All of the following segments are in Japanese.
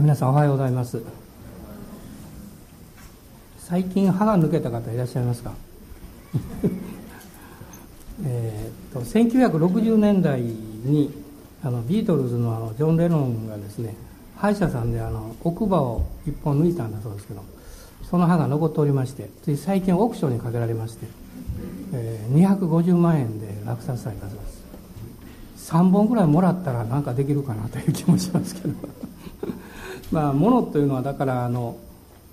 皆さんおはようございます。最近歯が抜けた方いらっしゃいますか？えと1960年代にあのビートルズのあのジョン・レノンがですね歯医者さんであの奥歯を一本抜いたんだそうですけどその歯が残っておりましてつい最近オークションにかけられまして、えー、250万円で落札されたそうです。3本ぐらいもらったら何かできるかなという気もしますけど。まあ物というのはだからあの、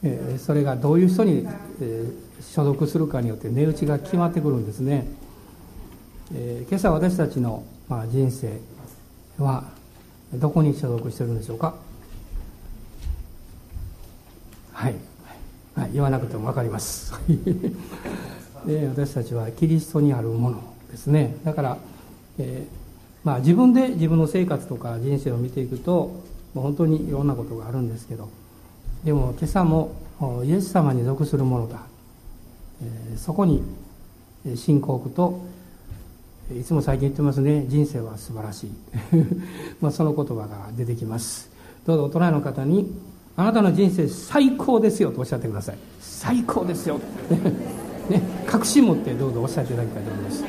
えー、それがどういう人に、えー、所属するかによって値打ちが決まってくるんですね、えー、今朝私たちの、まあ、人生はどこに所属してるんでしょうか？はい、はい、言わなくても分かります。で 私たちはキリストにあるものですね。だから、えーまあ、自分で自分の生活とか人生を見ていくと本当にいろんなことがあるんですけどでも今朝もイエス様に属するものだ、そこに信仰といつも最近言ってますね人生は素晴らしい。まあその言葉が出てきます。どうぞ大人の方にあなたの人生最高ですよとおっしゃってください。最高ですよ。ね確信持ってどうぞおっしゃっていただきたいと思います。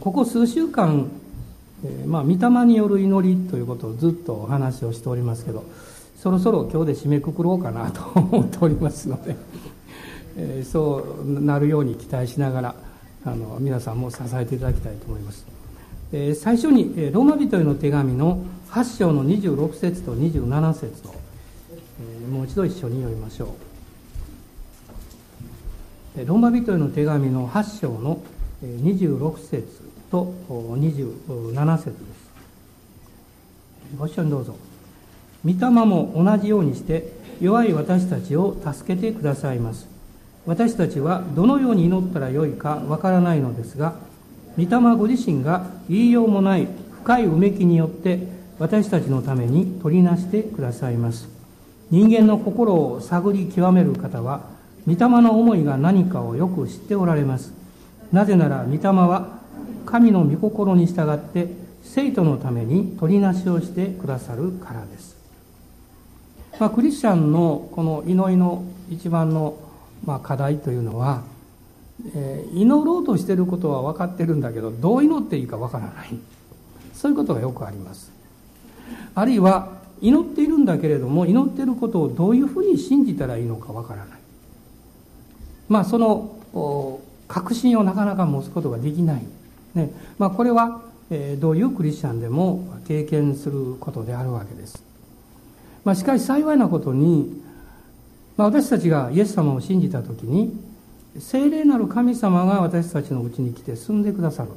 ここ数週間、えまあ、御霊による祈りということをずっとお話をしておりますけどそろそろ今日で締めくくろうかなと思っておりますので、えそうなるように期待しながらあの皆さんも支えていただきたいと思います、え最初にローマ人への手紙の8章の26節と27節を、えもう一度一緒に読みましょう。ローマ人への手紙の8章の26節と27節です。ご一緒にどうぞ。御霊も同じようにして弱い私たちを助けてくださいます。私たちはどのように祈ったらよいかわからないのですが御霊ご自身が言いようもない深いうめきによって私たちのために取りなしてくださいます。人間の心を探り極める方は御霊の思いが何かをよく知っておられます。なぜなら御霊は神の御心に従って生徒のために取りなしをしてくださるからです、まあ、クリスチャンのこの祈りの一番のまあ課題というのは、えー、祈ろうとしてることは分かってるんだけどどう祈っていいか分からない。そういうことがよくあります。あるいは祈っているんだけれども祈っていることをどういうふうに信じたらいいのか分からない。まあその確信をなかなか持つことができない、ね。まあ、これは、え、どういうクリスチャンでも経験することであるわけです、まあ、しかし幸いなことに、まあ、私たちがイエス様を信じた時に聖霊なる神様が私たちのうちに来て住んでくださる、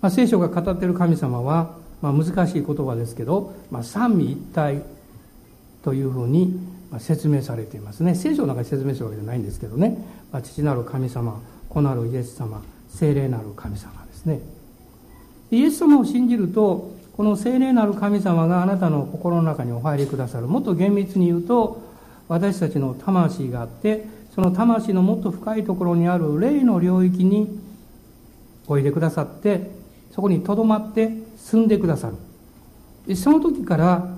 まあ、聖書が語っている神様は、まあ、難しい言葉ですけど、まあ、三位一体というふうに説明されていますね。聖書の中に説明したわけじゃないんですけどね。父なる神様子なるイエス様聖霊なる神様ですね。イエス様を信じるとこの聖霊なる神様があなたの心の中にお入りくださる。もっと厳密に言うと私たちの魂があってその魂のもっと深いところにある霊の領域においでくださってそこにとどまって住んでくださる。その時から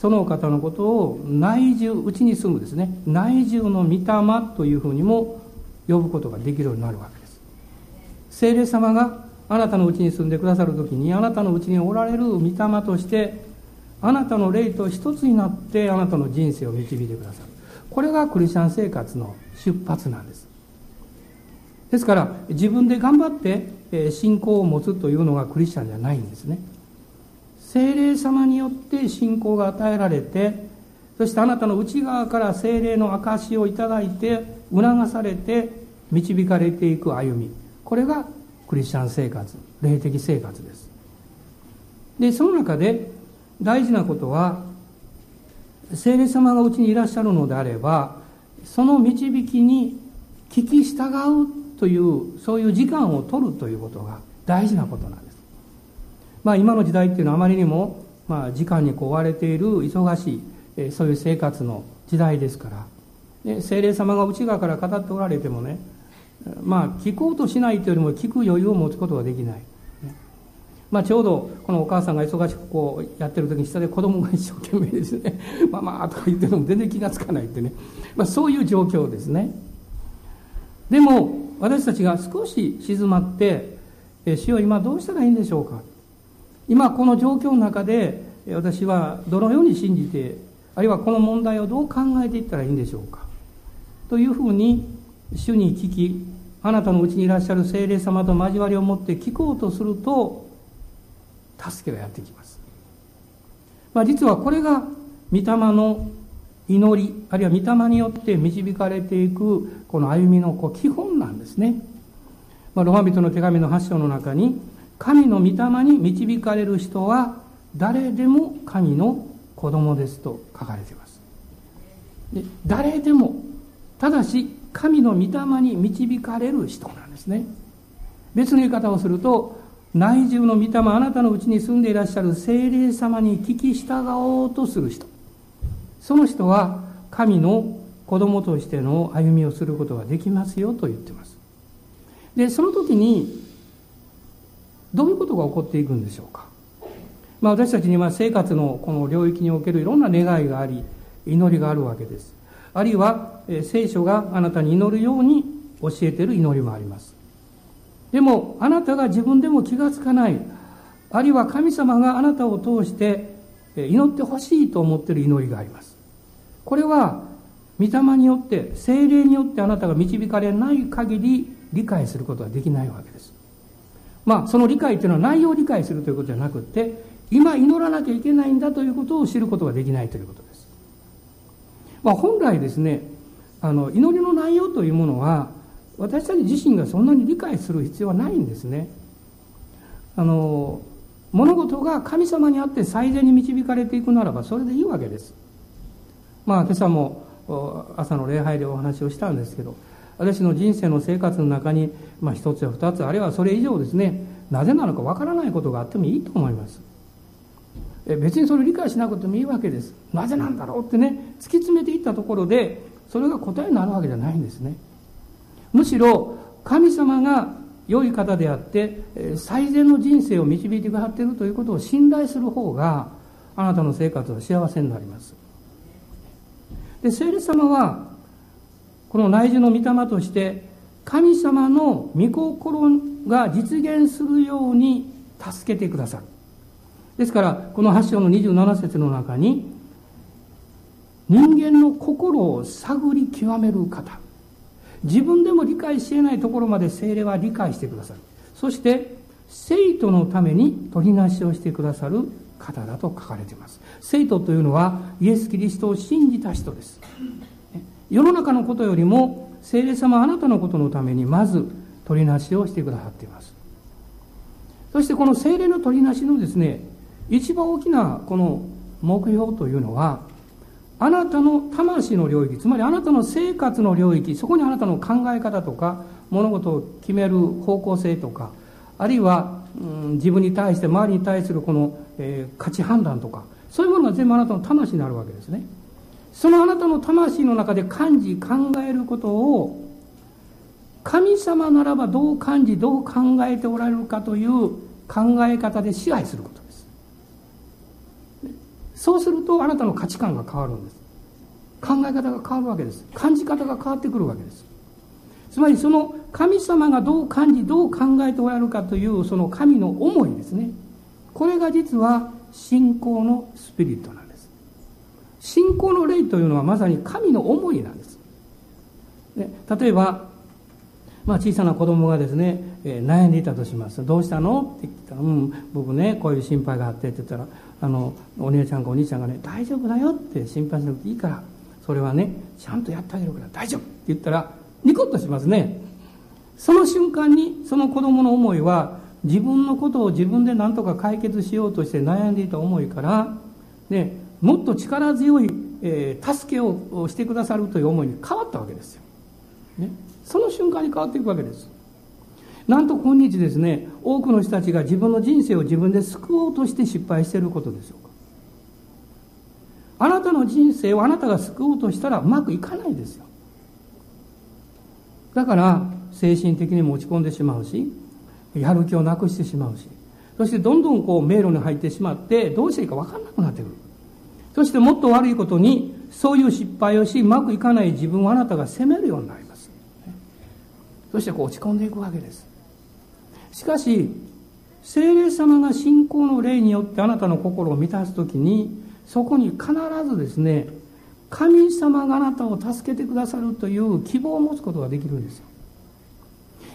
その方のことを内住うちに住むですね。内住の御霊というふうにも呼ぶことができるようになるわけです。聖霊様があなたのうちに住んでくださる時にあなたのうちにおられる御霊としてあなたの霊と一つになってあなたの人生を導いてくださる。これがクリスチャン生活の出発なんです。ですから自分で頑張って信仰を持つというのがクリスチャンじゃないんですね。精霊様によって信仰が与えられてそしてあなたの内側から精霊の証をいただいて促されて導かれていく歩み。これがクリスチャン生活霊的生活です。でその中で大事なことは精霊様がうちにいらっしゃるのであればその導きに聞き従うというそういう時間を取るということが大事なことなんです。まあ、今の時代っていうのはあまりにも、まあ、時間にこう追われている忙しい、えー、そういう生活の時代ですから、ね、精霊様が内側から語っておられてもねまあ聞こうとしないというよりも聞く余裕を持つことができない。まあ、ちょうどこのお母さんが忙しくこうやってる時に下で子供が一生懸命ですね「ママ」とか言ってるのも全然気がつかないってね、まあ、そういう状況ですね。でも私たちが少し静まって「主よ今どうしたらいいんでしょうか」今この状況の中で私はどのように信じてあるいはこの問題をどう考えていったらいいんでしょうかというふうに主に聞きあなたのうちにいらっしゃる精霊様と交わりを持って聞こうとすると助けがやってきます、まあ、実はこれが御霊の祈りあるいは御霊によって導かれていくこの歩みのこう基本なんですね、まあ、ロマ人の手紙の8章の中に神の御霊に導かれる人は誰でも神の子供ですと書かれています。で誰でもただし神の御霊に導かれる人なんですね。別の言い方をすると内住の御霊あなたのうちに住んでいらっしゃる精霊様に聞き従おうとする人。その人は神の子供としての歩みをすることができますよと言ってます。でその時にどういうことが起こっていくんでしょうか、まあ、私たちには生活のこの領域におけるいろんな願いがあり祈りがあるわけです。あるいは聖書があなたに祈るように教えている祈りもあります。でもあなたが自分でも気がつかないあるいは神様があなたを通して祈ってほしいと思っている祈りがあります。これは御霊によって精霊によってあなたが導かれない限り理解することはできないわけです。まあその理解というのは内容を理解するということじゃなくて今祈らなきゃいけないんだということを知ることができないということです。まあ本来ですねあの祈りの内容というものは私たち自身がそんなに理解する必要はないんですね。あの物事が神様にあって最善に導かれていくならばそれでいいわけです。まあ今朝も朝の礼拝でお話をしたんですけど私の人生の生活の中に、まあ、一つや二つあるいはそれ以上ですねなぜなのかわからないことがあってもいいと思います。別にそれを理解しなくてもいいわけです。なぜなんだろうってね突き詰めていったところでそれが答えになるわけじゃないんですね。むしろ神様が良い方であって最善の人生を導いてくださっているということを信頼する方があなたの生活は幸せになります。で聖霊様はこの内住の御霊として神様の御心が実現するように助けてくださる。ですからこの8章の27節の中に人間の心を探り極める方。自分でも理解し得ないところまで精霊は理解してくださる。そして生徒のために取りなしをしてくださる方だと書かれています。生徒というのはイエス・キリストを信じた人です。世の中のことよりも聖霊様あなたのことのためにまず取りなしをしてくださっています。そしてこの精霊の取りなしのですね一番大きなこの目標というのはあなたの魂の領域つまりあなたの生活の領域そこにあなたの考え方とか物事を決める方向性とかあるいは、うん、自分に対して周りに対するこの、えー、価値判断とかそういうものが全部あなたの魂になるわけですね。そのあなたの魂の中で感じ考えることを神様ならばどう感じどう考えておられるかという考え方で支配することです。そうするとあなたの価値観が変わるんです。考え方が変わるわけです。感じ方が変わってくるわけです。つまりその神様がどう感じどう考えておられるかというその神の思いですね。これが実は信仰のスピリットなんです。信仰の霊というのはまさに神の思いなんです、ね、例えば、まあ、小さな子供がですね、えー、悩んでいたとします。どうしたの？って言ったら「うん僕ねこういう心配があって」って言ったらあのお姉ちゃんかお兄ちゃんがね「大丈夫だよ」って心配しなくていいからそれはねちゃんとやってあげるから大丈夫って言ったらニコッとしますね。その瞬間にその子供の思いは自分のことを自分で何とか解決しようとして悩んでいた思いから、ね、もっと力強い、えー、助けをしてくださるという思いに変わったわけですよ、ね、その瞬間に変わっていくわけです。なんと今日ですね多くの人たちが自分の人生を自分で救おうとして失敗していることでしょうか。あなたの人生をあなたが救おうとしたらうまくいかないですよ。だから精神的にも落ち込んでしまうしやる気をなくしてしまうしそしてどんどんこう迷路に入ってしまってどうしていいか分かんなくなってくる。そしてもっと悪いことにそういう失敗をしうまくいかない自分をあなたが責めるようになります。そしてこう落ち込んでいくわけです。しかし聖霊様が信仰の霊によってあなたの心を満たす時にそこに必ずですね神様があなたを助けてくださるという希望を持つことができるんですよ。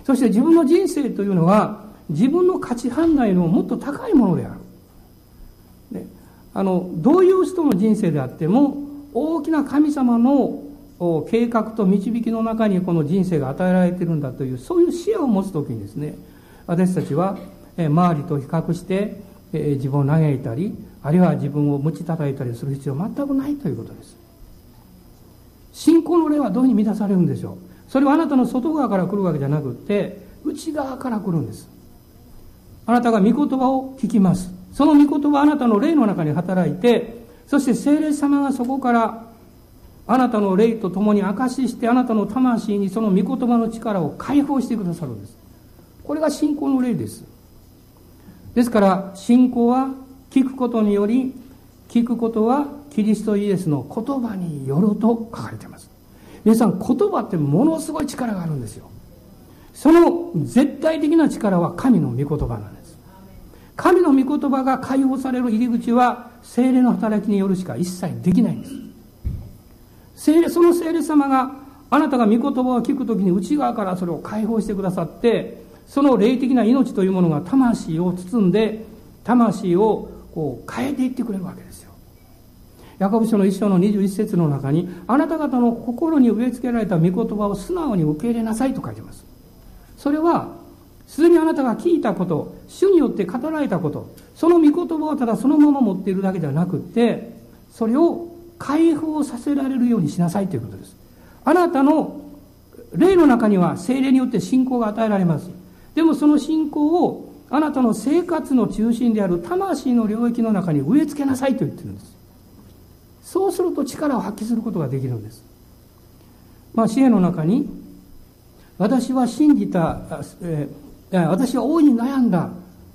そして自分の人生というのは自分の価値判断よりももっと高いものである、あのどういう人の人生であっても大きな神様の計画と導きの中にこの人生が与えられているんだというそういう視野を持つ時にですね私たちは周りと比較して自分を嘆いたりあるいは自分をむち叩いたりする必要は全くないということです。信仰の霊はどういうふうに満たされるんでしょう。それはあなたの外側から来るわけじゃなくって内側から来るんです。あなたが御言葉を聞きます。その御言葉はあなたの霊の中に働いてそして聖霊様がそこからあなたの霊と共に証ししてあなたの魂にその御言葉の力を解放してくださるんです。これが信仰の霊です。ですから信仰は聞くことにより聞くことはキリストイエスの言葉によると書かれています。皆さん言葉ってものすごい力があるんですよ。その絶対的な力は神の御言葉なんです。神の御言葉が解放される入り口は精霊の働きによるしか一切できないんです。精霊その精霊様があなたが御言葉を聞くときに内側からそれを解放してくださってその霊的な命というものが魂を包んで魂をこう変えていってくれるわけですよ。ヤコブ書の一章の21節の中にあなた方の心に植え付けられた御言葉を素直に受け入れなさいと書いてます。それはすでにあなたが聞いたこと主によって語られたことその御言葉をただそのまま持っているだけではなくってそれを解放させられるようにしなさいということです。あなたの霊の中には精霊によって信仰が与えられます。でもその信仰をあなたの生活の中心である魂の領域の中に植え付けなさいと言ってるんです。そうすると力を発揮することができるんです。まあ、支援の中に私は信じた、えー、私は大いに悩んだ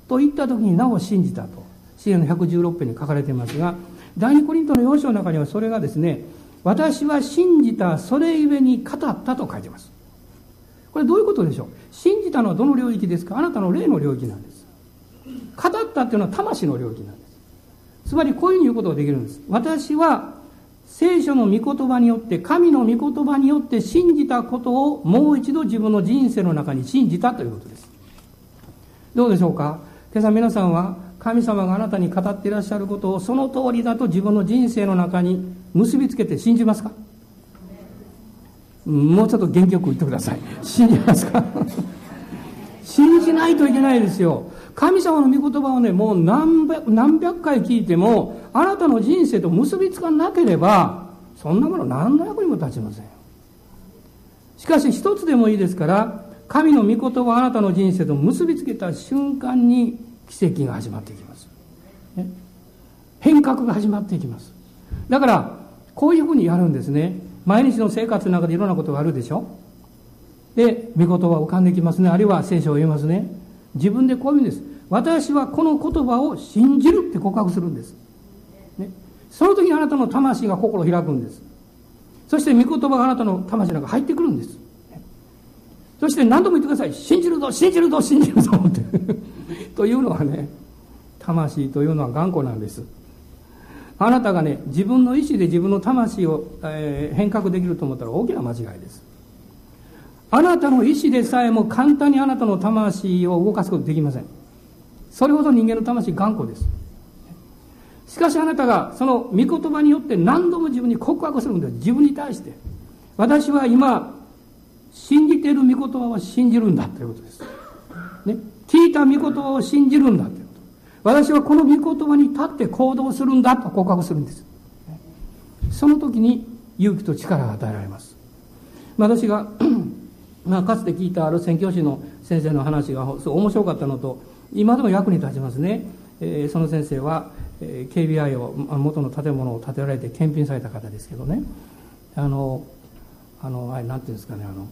と言った時になお信じたと。支援の116編に書かれていますが第二コリントの4章の中にはそれがですね私は信じたそれゆえに語ったと書いてます。これどういうことでしょう？信じたのはどの領域ですか？あなたの霊の領域なんです。語ったっていうのは魂の領域なんです。つまりこういうふうに言うことができるんです。私は聖書の御言葉によって神の御言葉によって信じたことをもう一度自分の人生の中に信じたということです。どうでしょうか？今朝皆さんは神様があなたに語っていらっしゃることをその通りだと自分の人生の中に結びつけて信じますか？もうちょっと元気よく言ってください。信じますか？信じないといけないですよ。神様の御言葉をね、もう何百何百回聞いても、あなたの人生と結びつかなければ、そんなもの何の役にも立ちません。しかし一つでもいいですから、神の御言葉をあなたの人生と結びつけた瞬間に奇跡が始まっていきます。変革が始まっていきます。だから、こういうふうにやるんですね。毎日の生活の中でいろんなことがあるでしょで、御言葉浮かんできますね。あるいは聖書を読みますね。自分でこういうんです。私はこの言葉を信じるって告白するんです。ね。その時にあなたの魂が心を開くんです。そして御言葉があなたの魂の中に入ってくるんです。そして何度も言ってください。信じるぞ、信じるぞ、信じるぞって。というのはね、魂というのは頑固なんです。あなたがね、自分の意思で自分の魂を、えー、変革できると思ったら大きな間違いです。あなたの意思でさえも簡単にあなたの魂を動かすことできません。それほど人間の魂頑固です。しかしあなたがその御言葉によって何度も自分に告白するんです。自分に対して。私は今、信じている御言葉を信じるんだということです。ね。聞いた御言葉を信じるんだということ私はこの御言葉に立って行動するんだと告白するんです。その時に勇気と力が与えられます。私が まあ、かつて聞いたある宣教師の先生の話が面白かったのと、今でも役に立ちますね。えー、その先生は、えー、KBI を、元の建物を建てられて検品された方ですけどね、あの、あの、あれ、なんていうんですかね、あの、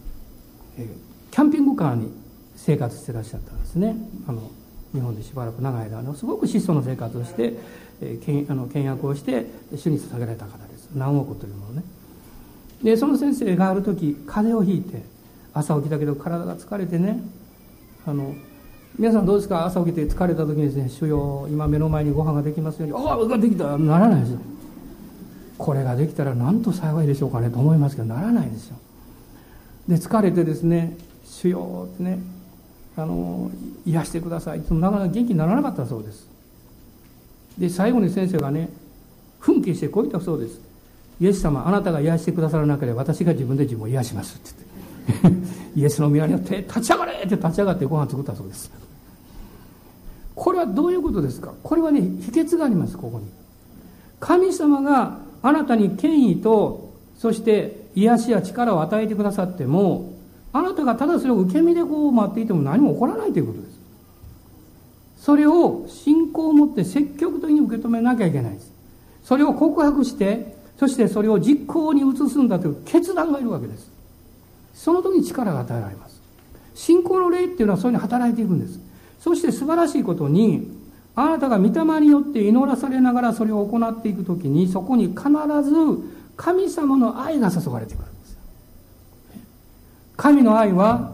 えー、キャンピングカーに生活してらっしゃったんですね。あの日本でしばらく長い間のすごく質素な生活をして、えー、あの倹約をして主に捧げられた方です。何億というものね。でその先生がある時風邪をひいて朝起きたけど体が疲れてねあの皆さんどうですか？朝起きて疲れた時にですね主よ今目の前にご飯ができますようにああができた。ならないですよ。これができたらなんと幸いでしょうかねと思いますけどならないですよ。で疲れてですね主よってねあの癒してください。ってなかなか元気にならなかったそうです。で最後に先生がね奮起してこう言ったそうです。イエス様あなたが癒してくださらなければ私が自分で自分を癒しますって言って。イエスの宮によって立ち上がれって立ち上がってご飯作ったそうです。これはどういうことですか？これはね秘訣がありますここに。神様があなたに権威とそして癒しや力を与えてくださってもあなたがただそれを受け身でこう待っていても何も起こらないということです。それを信仰を持って積極的に受け止めなきゃいけないです。それを告白してそしてそれを実行に移すんだという決断がいるわけです。その時に力が与えられます。信仰の霊っていうのはそういうふうに働いていくんです。そして素晴らしいことにあなたが御霊によって祈らされながらそれを行っていく時にそこに必ず神様の愛が注がれてくるんです神の愛は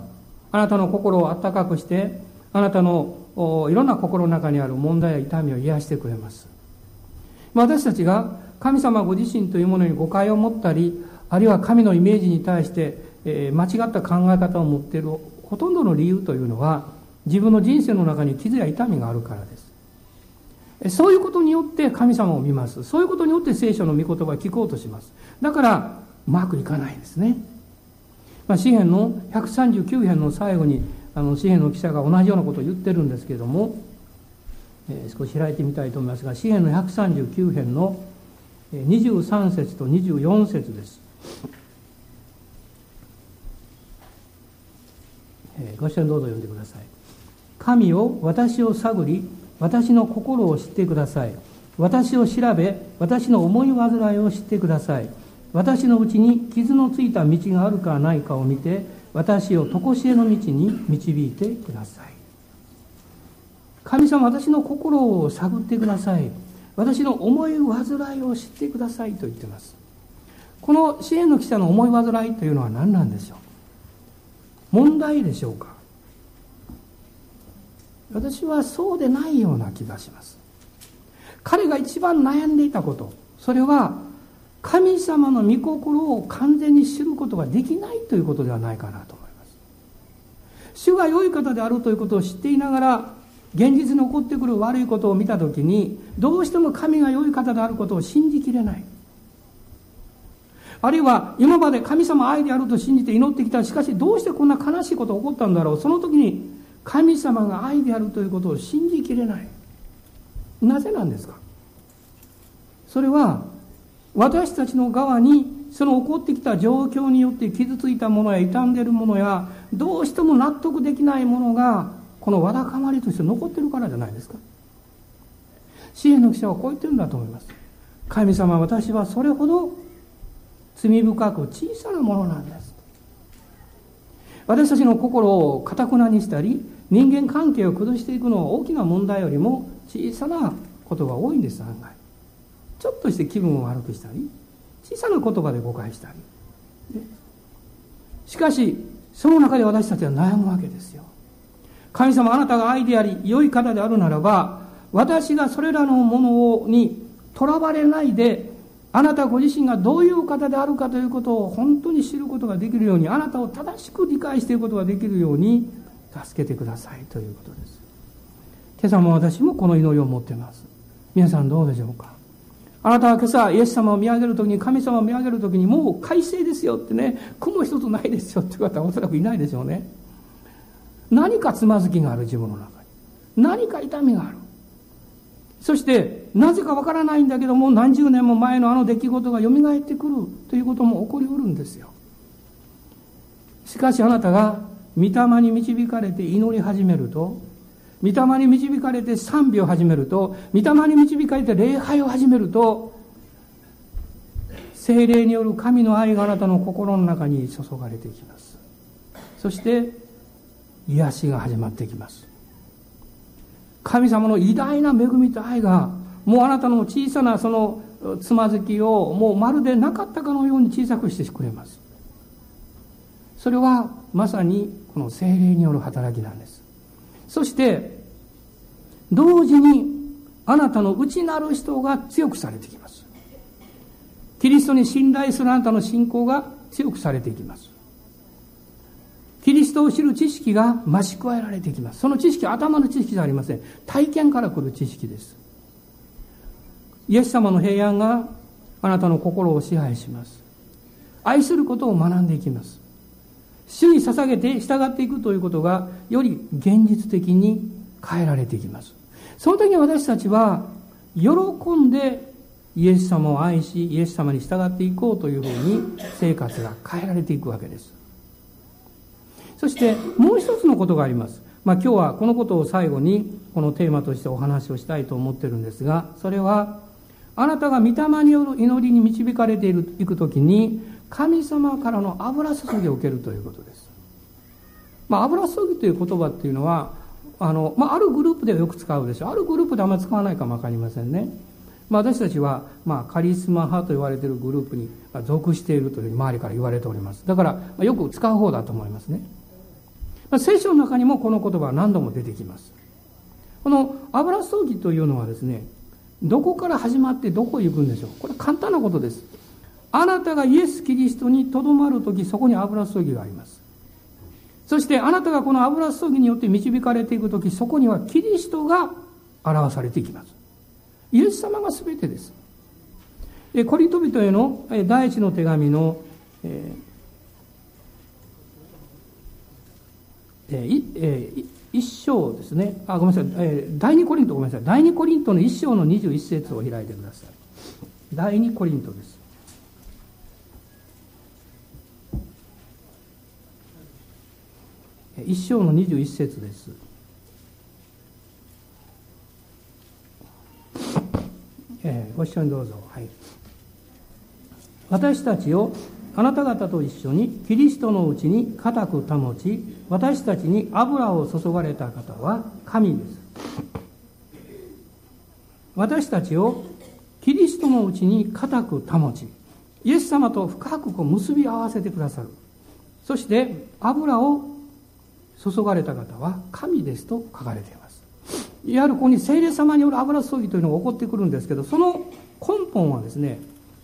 あなたの心を温かくしてあなたのいろんな心の中にある問題や痛みを癒してくれます。私たちが神様ご自身というものに誤解を持ったりあるいは神のイメージに対して、え間違った考え方を持っているほとんどの理由というのは自分の人生の中に傷や痛みがあるからです。そういうことによって神様を見ますそういうことによって聖書の御言葉を聞こうとしますだからうまくいかないんですね、まあ、詩篇の139編の最後にあの詩篇の記者が同じようなことを言ってるんですけれども、えー、少し開いてみたいと思いますが詩篇の139編の23節と24節です。ご一緒にどうぞ読んでください。神を私を探り、私の心を知ってください。私を調べ、私の思い煩いを知ってください。私のうちに傷のついた道があるかないかを見て、私を常しえの道に導いてください。神様、私の心を探ってください。私の思い煩いを知ってくださいと言っていますこの支援の記者の思い煩いというのは何なんでしょう？問題でしょうか？私はそうでないような気がします。彼が一番悩んでいたことそれは神様の御心を完全に知ることができないということではないかなと思います。主が良い方であるということを知っていながら現実に起こってくる悪いことを見た時にどうしても神が良い方であることを信じきれない。あるいは今まで神様愛であると信じて祈ってきた。しかしどうしてこんな悲しいことが起こったんだろう。その時に神様が愛であるということを信じきれない。なぜなんですか？それは私たちの側にその起こってきた状況によって傷ついたものや傷んでいるものやどうしても納得できないものがこのわだかまりとして残ってるからじゃないですか。支援の記者はこう言ってるんだと思います。神様私はそれほど罪深く小さなものなんです。私たちの心をかたくなにしたり人間関係を崩していくのは大きな問題よりも小さなことが多いんです案外。ちょっとして気分を悪くしたり小さな言葉で誤解したり、しかしその中で私たちは悩むわけですよ。神様あなたが愛であり良い方であるならば私がそれらのものにとらわれないであなたご自身がどういう方であるかということを本当に知ることができるようにあなたを正しく理解していくことができるように助けてくださいということです。今朝も私もこの祈りを持っています。皆さんどうでしょうか。あなたは今朝イエス様を見上げるときに神様を見上げるときにもう快晴ですよってね。雲一つないですよって方はおそらくいないでしょうね。何かつまずきがある自分の中に。何か痛みがある。そしてなぜかわからないんだけども何十年も前のあの出来事が蘇ってくるということも起こりうるんですよ。しかしあなたが御霊に導かれて祈り始めると御霊に導かれて賛美を始めると御霊に導かれて礼拝を始めると精霊による神の愛があなたの心の中に注がれていきます。そして癒しが始まってきます。神様の偉大な恵みと愛がもうあなたの小さなそのつまずきをもうまるでなかったかのように小さくしてくれます。それはまさにこの精霊による働きなんです。そして同時にあなたの内なる人が強くされてきます。キリストに信頼するあなたの信仰が強くされていきます。キリストを知る知識が増し加えられていきます。その知識は頭の知識じゃありません。体験から来る知識です。イエス様の平安があなたの心を支配します。愛することを学んでいきます。主に捧げて従っていくということがより現実的に変えられていきます。その時に私たちは喜んでイエス様を愛しイエス様に従っていこうというふうに生活が変えられていくわけです。そしてもう一つのことがあります。まあ今日はこのことを最後にこのテーマとしてお話をしたいと思ってるんですがそれはあなたが御霊による祈りに導かれているいく時に神様からの油注ぎを受けるということです。まあ、油注ぎという言葉っていうのは、あの、まあ、あるグループではよく使うでしょう。あるグループであんまり使わないかもわかりませんね。まあ、私たちは、まあ、カリスマ派と言われているグループに属しているというふうに周りから言われております。だから、まあ、よく使う方だと思いますね。まあ、聖書の中にもこの言葉は何度も出てきます。この油注ぎというのはですね、どこから始まってどこへ行くんでしょう。これ簡単なことです。あなたがイエス・キリストにとどまるとき、そこに油注ぎがあります。そしてあなたがこの油注ぎによって導かれていくとき、そこにはキリストが表されていきます。イエス様が全てです。コリト人への第一の手紙の、えーえー、一章ですね。あ、ごめんなさい。え、第二コリントごめんなさい。第二コリントの一章の二十一節を開いてください。第二コリントです。一章の二十一節です。えー、ご一緒にどうぞ。はい。私たちをあなた方と一緒にキリストのうちに固く保ち、私たちに油を注がれた方は神です。私たちをキリストのうちに固く保ち、イエス様と深くこう結び合わせてくださる。そして油を注がれた方は神ですと書かれています。いわゆるここに聖霊様による油注ぎというのが起こってくるんですけど、その根本はですね、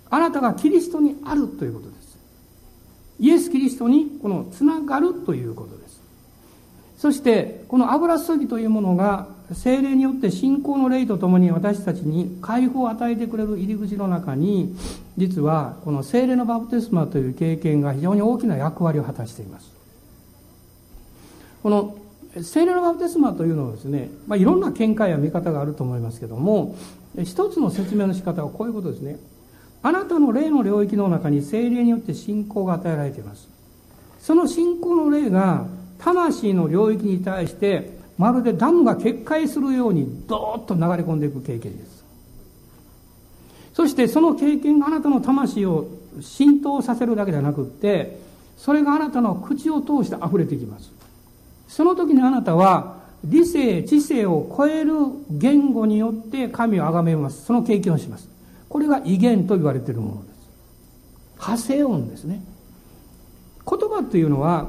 あなたがキリストにあるということです。イエス・キリストにこのつながるということです。そして、この油注ぎというものが、精霊によって信仰の霊とともに私たちに解放を与えてくれる入り口の中に、実はこの精霊のバプテスマという経験が非常に大きな役割を果たしています。この聖霊のバプテスマというのはですね、まあ、いろんな見解や見方があると思いますけども、一つの説明の仕方はこういうことですね。あなたの霊の領域の中に精霊によって信仰が与えられています。その信仰の霊が魂の領域に対してまるでダムが決壊するようにドーッと流れ込んでいく経験です。そしてその経験があなたの魂を浸透させるだけではなくって、それがあなたの口を通して溢れていきます。その時にあなたは理性、知性を超える言語によって神を崇めます。その経験をします。これが威厳と言われているものです。派生音ですね。言葉というのは、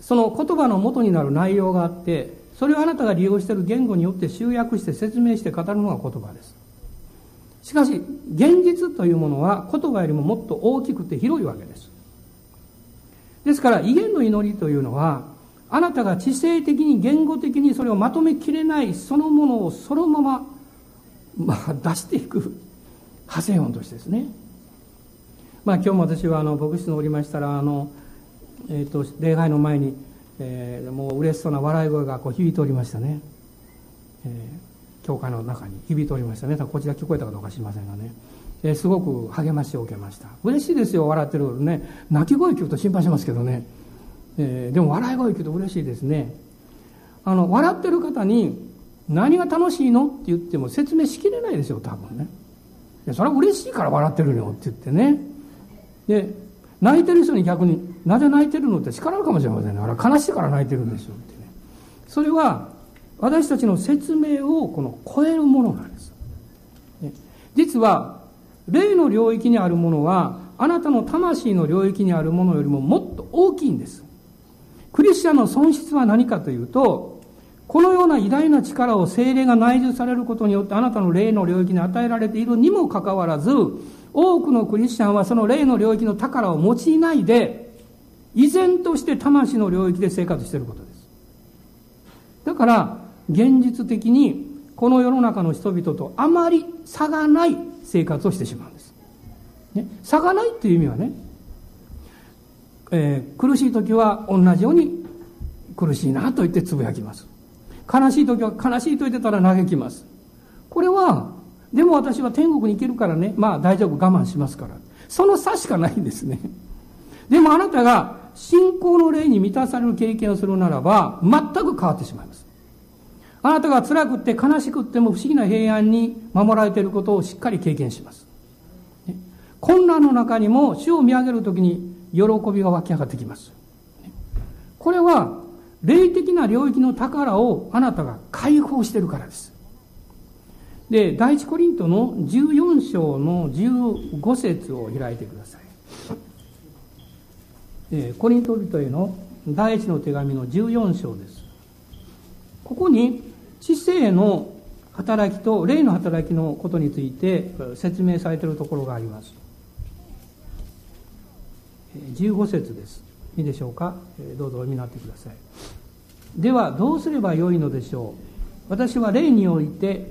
その言葉の元になる内容があって、それをあなたが利用している言語によって集約して説明して語るのが言葉です。しかし、現実というものは言葉よりももっと大きくて広いわけです。ですから、威厳の祈りというのは、あなたが知性的に言語的にそれをまとめきれないそのものをそのまま、まあ、出していく派生音としてですね。まあ今日も私はあの牧師のおりましたら、あの、えっ、ー、と、礼拝の前に、えー、もう嬉しそうな笑い声がこう響いておりましたね。えー、教会の中に響いておりましたね。こちら聞こえたかどうか知りませんがね。えー、すごく励ましを受けました。嬉しいですよ、笑ってるね。泣き声聞くと心配しますけどね。えー、でも笑い声聞くと嬉しいですね。あの、笑ってる方に何が楽しいのって言っても説明しきれないですよ、多分ね。いや、それは嬉しいから笑ってるよって言ってね。で、泣いてる人に逆に、なぜ泣いてるのって叱られるかもしれませんね。あれ悲しいから泣いてるんですよってね。それは、私たちの説明をこの超えるものなんです。実は、霊の領域にあるものは、あなたの魂の領域にあるものよりももっと大きいんです。クリスチャンの損失は何かというと、このような偉大な力を精霊が内住されることによってあなたの霊の領域に与えられているにもかかわらず、多くのクリスチャンはその霊の領域の宝を用いないで、依然として魂の領域で生活していることです。だから、現実的にこの世の中の人々とあまり差がない生活をしてしまうんです。ね、差がないっていう意味はね、えー、苦しい時は同じように苦しいなと言ってつぶやきます。悲しい時は悲しいと言ってたら嘆きます。これは、でも私は天国に行けるからね、まあ大丈夫我慢しますから。その差しかないんですね。でもあなたが信仰の霊に満たされる経験をするならば、全く変わってしまいます。あなたが辛くって悲しくっても不思議な平安に守られていることをしっかり経験します。困難の中にも主を見上げるときに喜びが湧き上がってきます。これは、霊的な領域の宝をあなたが解放してるからです。で、第一コリントの14章の15節を開いてください。えコリント人への第一の手紙の14章です。ここに知性の働きと霊の働きのことについて説明されているところがあります。15節です。いいでしょうか？どうぞお読みになってください。では、どうすればよいのでしょう？私は霊において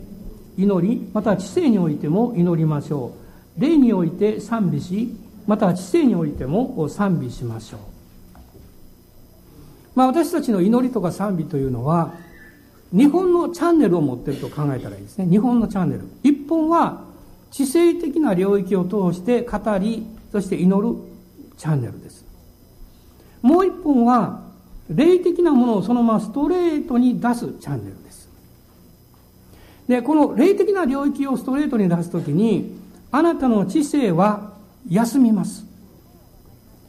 祈り、また知性においても祈りましょう。霊において賛美し、また知性においても賛美しましょう。まあ私たちの祈りとか賛美というのは、日本のチャンネルを持ってると考えたらいいですね。日本のチャンネル。一本は知性的な領域を通して語り、そして祈るチャンネルです。もう一本は、霊的なものをそのままストレートに出すチャンネルです。で、この霊的な領域をストレートに出すときに、あなたの知性は休みます。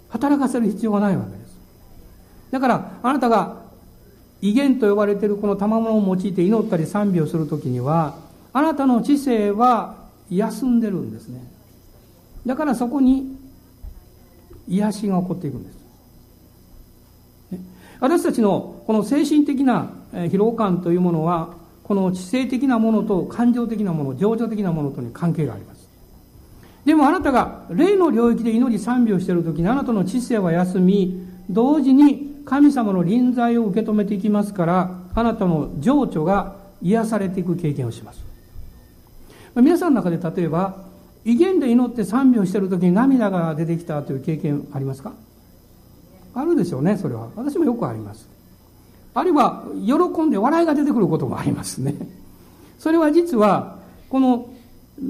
働かせる必要がないわけです。だから、あなたが威厳と呼ばれているこの賜物を用いて祈ったり賛美をするときには、あなたの知性は休んでるんですね。だからそこに癒しが起こっていくんです。私たちのこの精神的な疲労感というものは、この知性的なものと感情的なもの、情緒的なものとに関係があります。でもあなたが霊の領域で祈り賛美をしているときにあなたの知性は休み、同時に神様の臨在を受け止めていきますから、あなたの情緒が癒されていく経験をします。皆さんの中で例えば、威厳で祈って賛美をしている時に涙が出てきたという経験ありますか？あるでしょうね、それは。私もよくあります。あるいは、喜んで笑いが出てくることもありますね。それは実は、この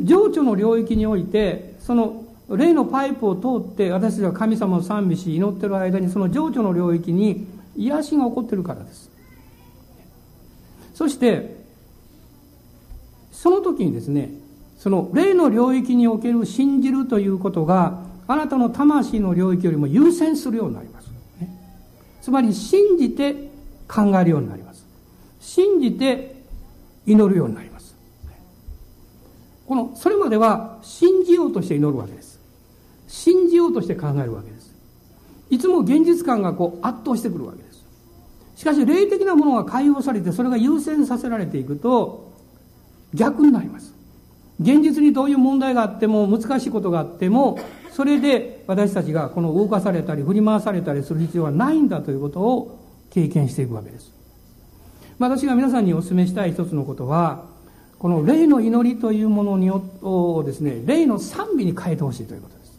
情緒の領域において、その霊のパイプを通って私たちが神様を賛美し祈ってる間にその情緒の領域に癒しが起こってるからです。そして、その時にですね、その霊の領域における信じるということが、あなたの魂の領域よりも優先するようになります。ね、つまり、信じて考えるようになります。信じて祈るようになります。この、それまでは信じようとして祈るわけです。信じようとして考えるわけです。いつも現実感がこう圧倒してくるわけです。しかし、霊的なものが解放されて、それが優先させられていくと、逆になります。現実にどういう問題があっても、難しいことがあっても、それで私たちがこの動かされたり振り回されたりする必要はないんだということを経験していくわけです。私が皆さんにお勧めしたい一つのことは、この霊の祈りというものにをですね、霊の賛美に変えてほしいということです。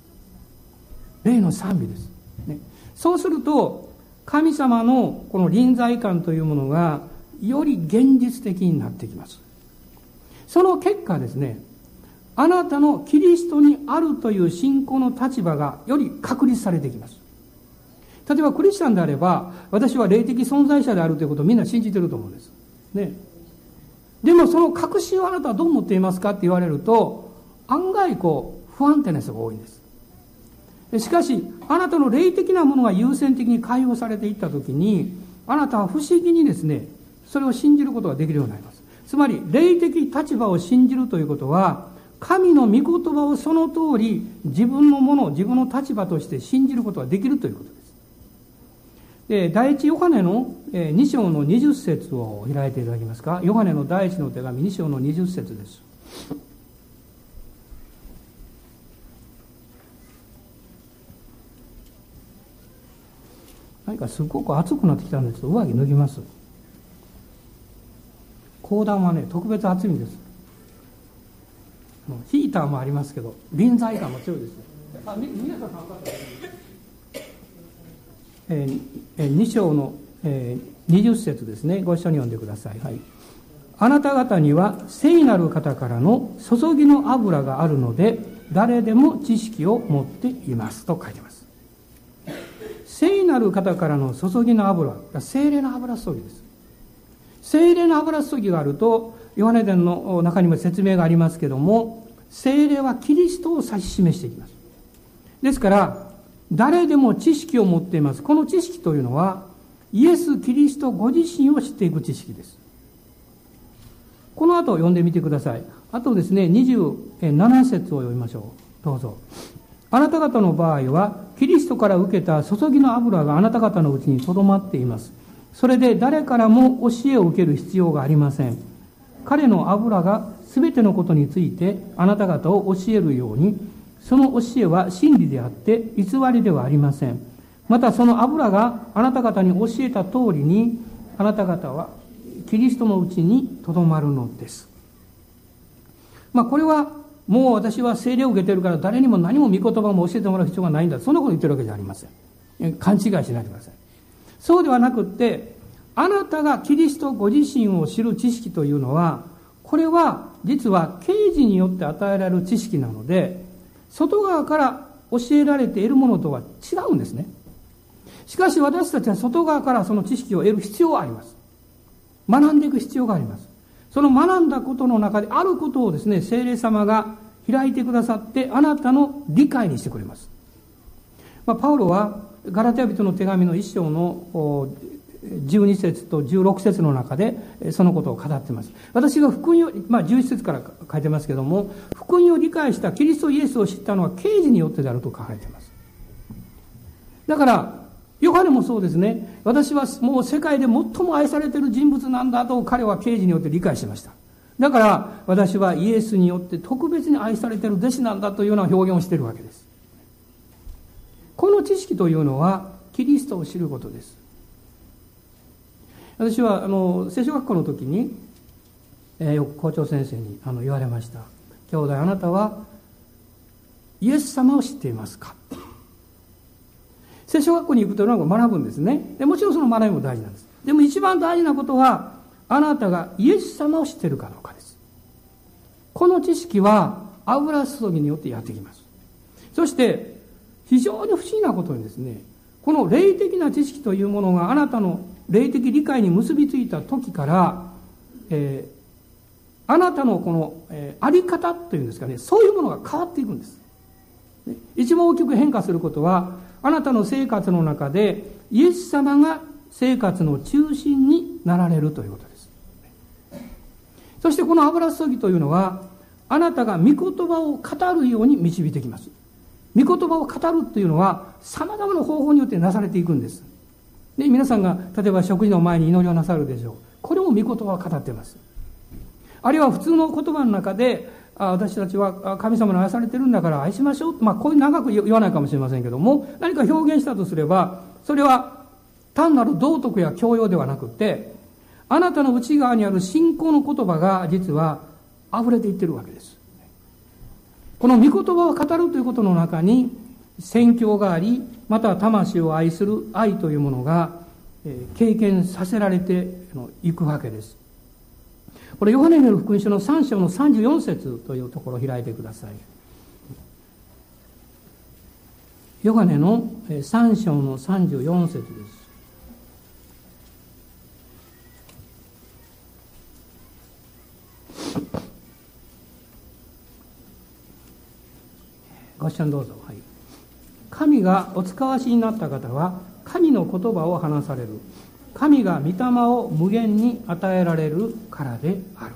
霊の賛美です。ね、そうすると、神様のこの臨在感というものが、より現実的になってきます。その結果ですね、あなたのキリストにあるという信仰の立場がより確立されてきます。例えばクリスチャンであれば、私は霊的存在者であるということをみんな信じてると思うんです。ね。でもその確信をあなたはどう思っていますかって言われると、案外こう、不安定な人が多いんです。しかし、あなたの霊的なものが優先的に解放されていったときに、あなたは不思議にですね、それを信じることができるようになります。つまり、霊的立場を信じるということは、神の御言葉をその通り自分のものを、自分の立場として信じることができるということです。で、第一ヨハネの2章の20節を開いていただけますか？ヨハネの第一の手紙2章の20節です。何かすごく暑くなってきたんですけど上着脱ぎます。講談はね、特別暑いんです。ヒーターもありますけど、臨在感も強いです。あ、み、皆さんえー、えー、2章の、えー、20節ですね。ご一緒に読んでください。はい。あなた方には聖なる方からの注ぎの油があるので、誰でも知識を持っていますと書いてます。聖なる方からの注ぎの油、精霊の油注ぎです。精霊の油注ぎがあると、ヨハネ伝の中にも説明がありますけども、精霊はキリストを指し示していきます。ですから、誰でも知識を持っています。この知識というのは、イエス・キリストご自身を知っていく知識です。この後読んでみてください。あとですね、27節を読みましょう。どうぞ。あなた方の場合は、キリストから受けた注ぎの油があなた方のうちにとどまっています。それで誰からも教えを受ける必要がありません。彼の油が全てのことについてあなた方を教えるように、その教えは真理であって偽りではありません。またその油があなた方に教えた通りに、あなた方はキリストのうちにとどまるのです。まあこれはもう私は聖霊を受けてるから誰にも何も御言葉も教えてもらう必要がないんだ。そんなこと言ってるわけじゃありません。勘違いしないでください。そうではなくって、あなたがキリストご自身を知る知識というのは、これは実は刑事によって与えられる知識なので、外側から教えられているものとは違うんですね。しかし私たちは外側からその知識を得る必要があります。学んでいく必要があります。その学んだことの中であることをですね、精霊様が開いてくださって、あなたの理解にしてくれます。まあ、パウロはガラテヤ人の手紙の一章の12節と16節の中でそのことを語っています。私が福音を、まあ11節から書いてますけども、福音を理解したキリストイエスを知ったのは刑事によってであると書かれています。だから、ヨハネもそうですね。私はもう世界で最も愛されている人物なんだと彼は刑事によって理解しました。だから私はイエスによって特別に愛されている弟子なんだというような表現をしているわけです。この知識というのはキリストを知ることです。私はあの聖書学校の時に、えー、よく校長先生にあの言われました。兄弟あなたはイエス様を知っていますか？聖書学校に行くというのは学ぶんですね。でもちろんその学びも大事なんです。でも一番大事なことは、あなたがイエス様を知っているかどうかです。この知識は油注ぎによってやってきます。そして、非常に不思議なことにですね、この霊的な知識というものがあなたの霊的理解に結びついた時から、えー、あなたのこの、えー、あり方というんですかね、そういうものが変わっていくんです。一番大きく変化することは、あなたの生活の中で、イエス様が生活の中心になられるということです。そしてこの油注ぎというのは、あなたが御言葉を語るように導いてきます。御言葉を語るというのは、様々な方法によってなされていくんです。で、皆さんが、例えば食事の前に祈りをなさるでしょう。これも御言葉を語っています。あるいは普通の言葉の中で、あ私たちは神様に愛されてるんだから愛しましょう。まあ、こういう長く言わないかもしれませんけども、何か表現したとすれば、それは単なる道徳や教養ではなくて、あなたの内側にある信仰の言葉が実は溢れていってるわけです。この御言葉を語るということの中に宣教があり、または魂を愛する愛というものが経験させられていくわけです。これ、ヨハネの福音書の3章の34節というところを開いてください。ヨハネの3章の34節です。ご視聴どうぞ。はい。神がお使わしになった方は神の言葉を話される。神が御霊を無限に与えられるからである。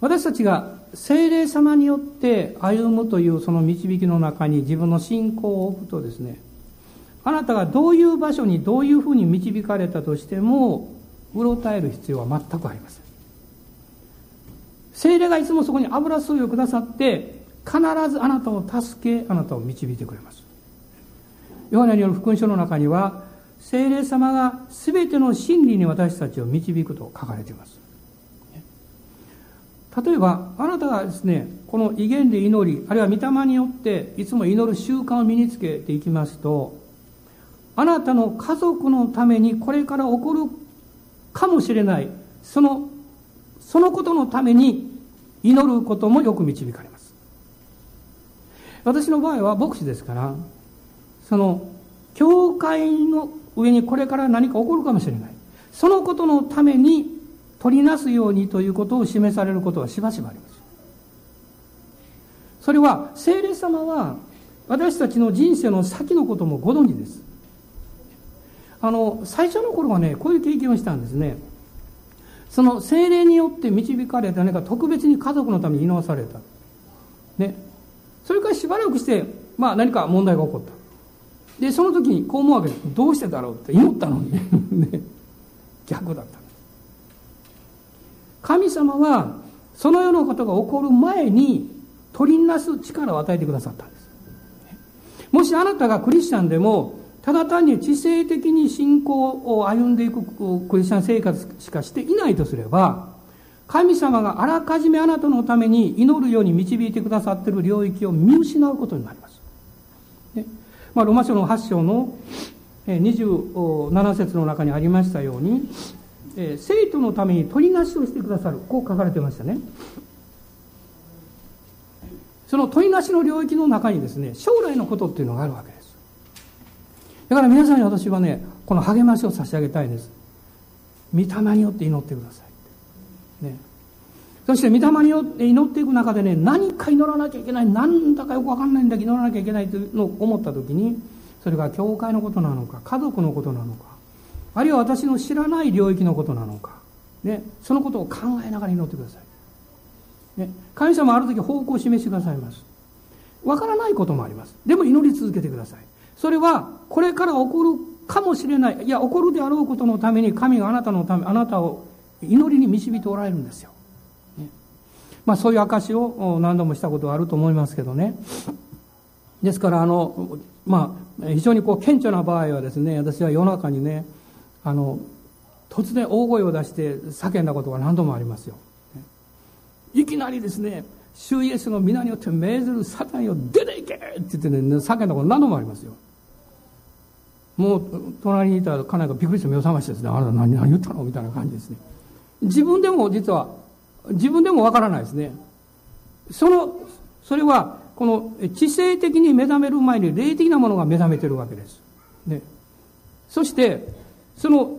私たちが精霊様によって歩むというその導きの中に自分の信仰を置くとですねあなたがどういう場所にどういうふうに導かれたとしてもうろたえる必要は全くありません。精霊がいつもそこに油注いをくださって必ずあなたを助けあなたを導いてくれます。ヨハネによる福音書の中には精霊様が全ての真理に私たちを導くと書かれています。例えばあなたがですねこの威厳で祈りあるいは御霊によっていつも祈る習慣を身につけていきますとあなたの家族のためにこれから起こるかもしれないそのそのことのために祈ることもよく導かれます。私の場合は牧師ですからその教会の上にこれから何か起こるかもしれない。そのことのために取りなすようにということを示されることはしばしばあります。それは聖霊様は私たちの人生の先のこともご存知です。あの最初の頃はねこういう経験をしたんですね。その精霊によって導かれた何か特別に家族のために祈らされた。ね。それからしばらくしてまあ何か問題が起こった。でその時にこう思うわけです。どうしてだろうって祈ったのに。ね 逆だった。神様はそのようなことが起こる前に取りなす力を与えてくださったんです。もしあなたがクリスチャンでもただ単に知性的に信仰を歩んでいくクリスチャン生活しかしていないとすれば神様があらかじめあなたのために祈るように導いてくださっている領域を見失うことになります。ねまあ、ロマ書の8章の27節の中にありましたように、え、生徒のために取りなしをしてくださる。こう書かれてましたね。その取りなしの領域の中にですね、将来のことっていうのがあるわけです。だから皆さんに私はね、この励ましを差し上げたいです。御霊によって祈ってください。ね。そして御霊によって祈っていく中でね、何か祈らなきゃいけない、なんだかよくわかんないんだけど祈らなきゃいけないというのを思った時に、それが教会のことなのか、家族のことなのか、あるいは私の知らない領域のことなのか、ね、そのことを考えながら祈ってください。ね、神様ある時方向を示してくださいます。わからないこともあります。でも祈り続けてください。それは、これから起こるかもしれない、いや、起こるであろうことのために、神があなたのため、あなたを祈りに導いておられるんですよ。ね、まあ、そういう証を何度もしたことはあると思いますけどね。ですから、あの、まあ、非常にこう、顕著な場合はですね、私は夜中にね、あの突然大声を出して叫んだことが何度もありますよ。いきなりですね主イエスの皆によって命ずるサタンよ出ていけって言ってね叫んだこと何度もありますよ。もう隣にいた家内がびっくりして目を覚ましてですねあなた何何言ったの？みたいな感じですね。自分でも実は自分でもわからないですねそのそれはこの知性的に目覚める前に霊的なものが目覚めてるわけですねそしてその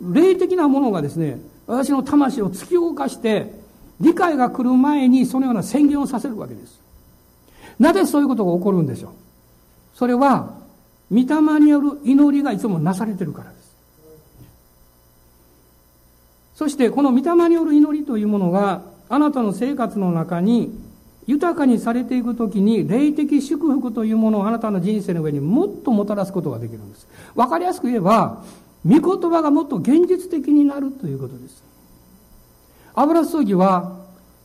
霊的なものがですね、私の魂を突き動かして、理解が来る前にそのような宣言をさせるわけです。なぜそういうことが起こるんでしょうそれは、御霊による祈りがいつもなされてるからです。そして、この御霊による祈りというものが、あなたの生活の中に豊かにされていくときに、霊的祝福というものをあなたの人生の上にもっともたらすことができるんです。わかりやすく言えば、御言葉がもっと現実的になるということです。油注ぎは、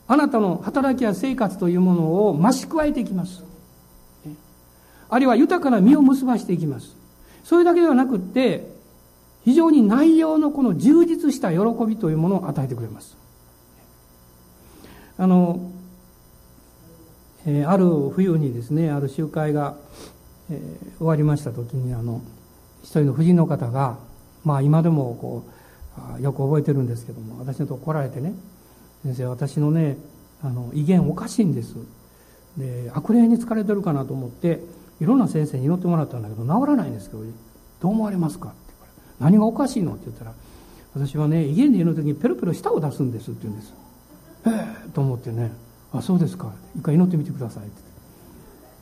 あなたの働きや生活というものを増し加えていきます。あるいは豊かな実を結ばしていきます。それだけではなくって、非常に内容のこの充実した喜びというものを与えてくれます。あの、えー、ある冬にですね、ある集会が、えー、終わりました時に、あの、一人の婦人の方が、まあ今でもこうよく覚えてるんですけども私のとこ来られてね先生私のねあの威厳おかしいんですで悪霊に疲れてるかなと思っていろんな先生に祈ってもらったんだけど治らないんですけどどう思われますか？何がおかしいの？って言ったら私はね威厳で祈る時にペロペロ舌を出すんですって言うんですへえと思ってねあそうですか。一回祈ってみてくださいって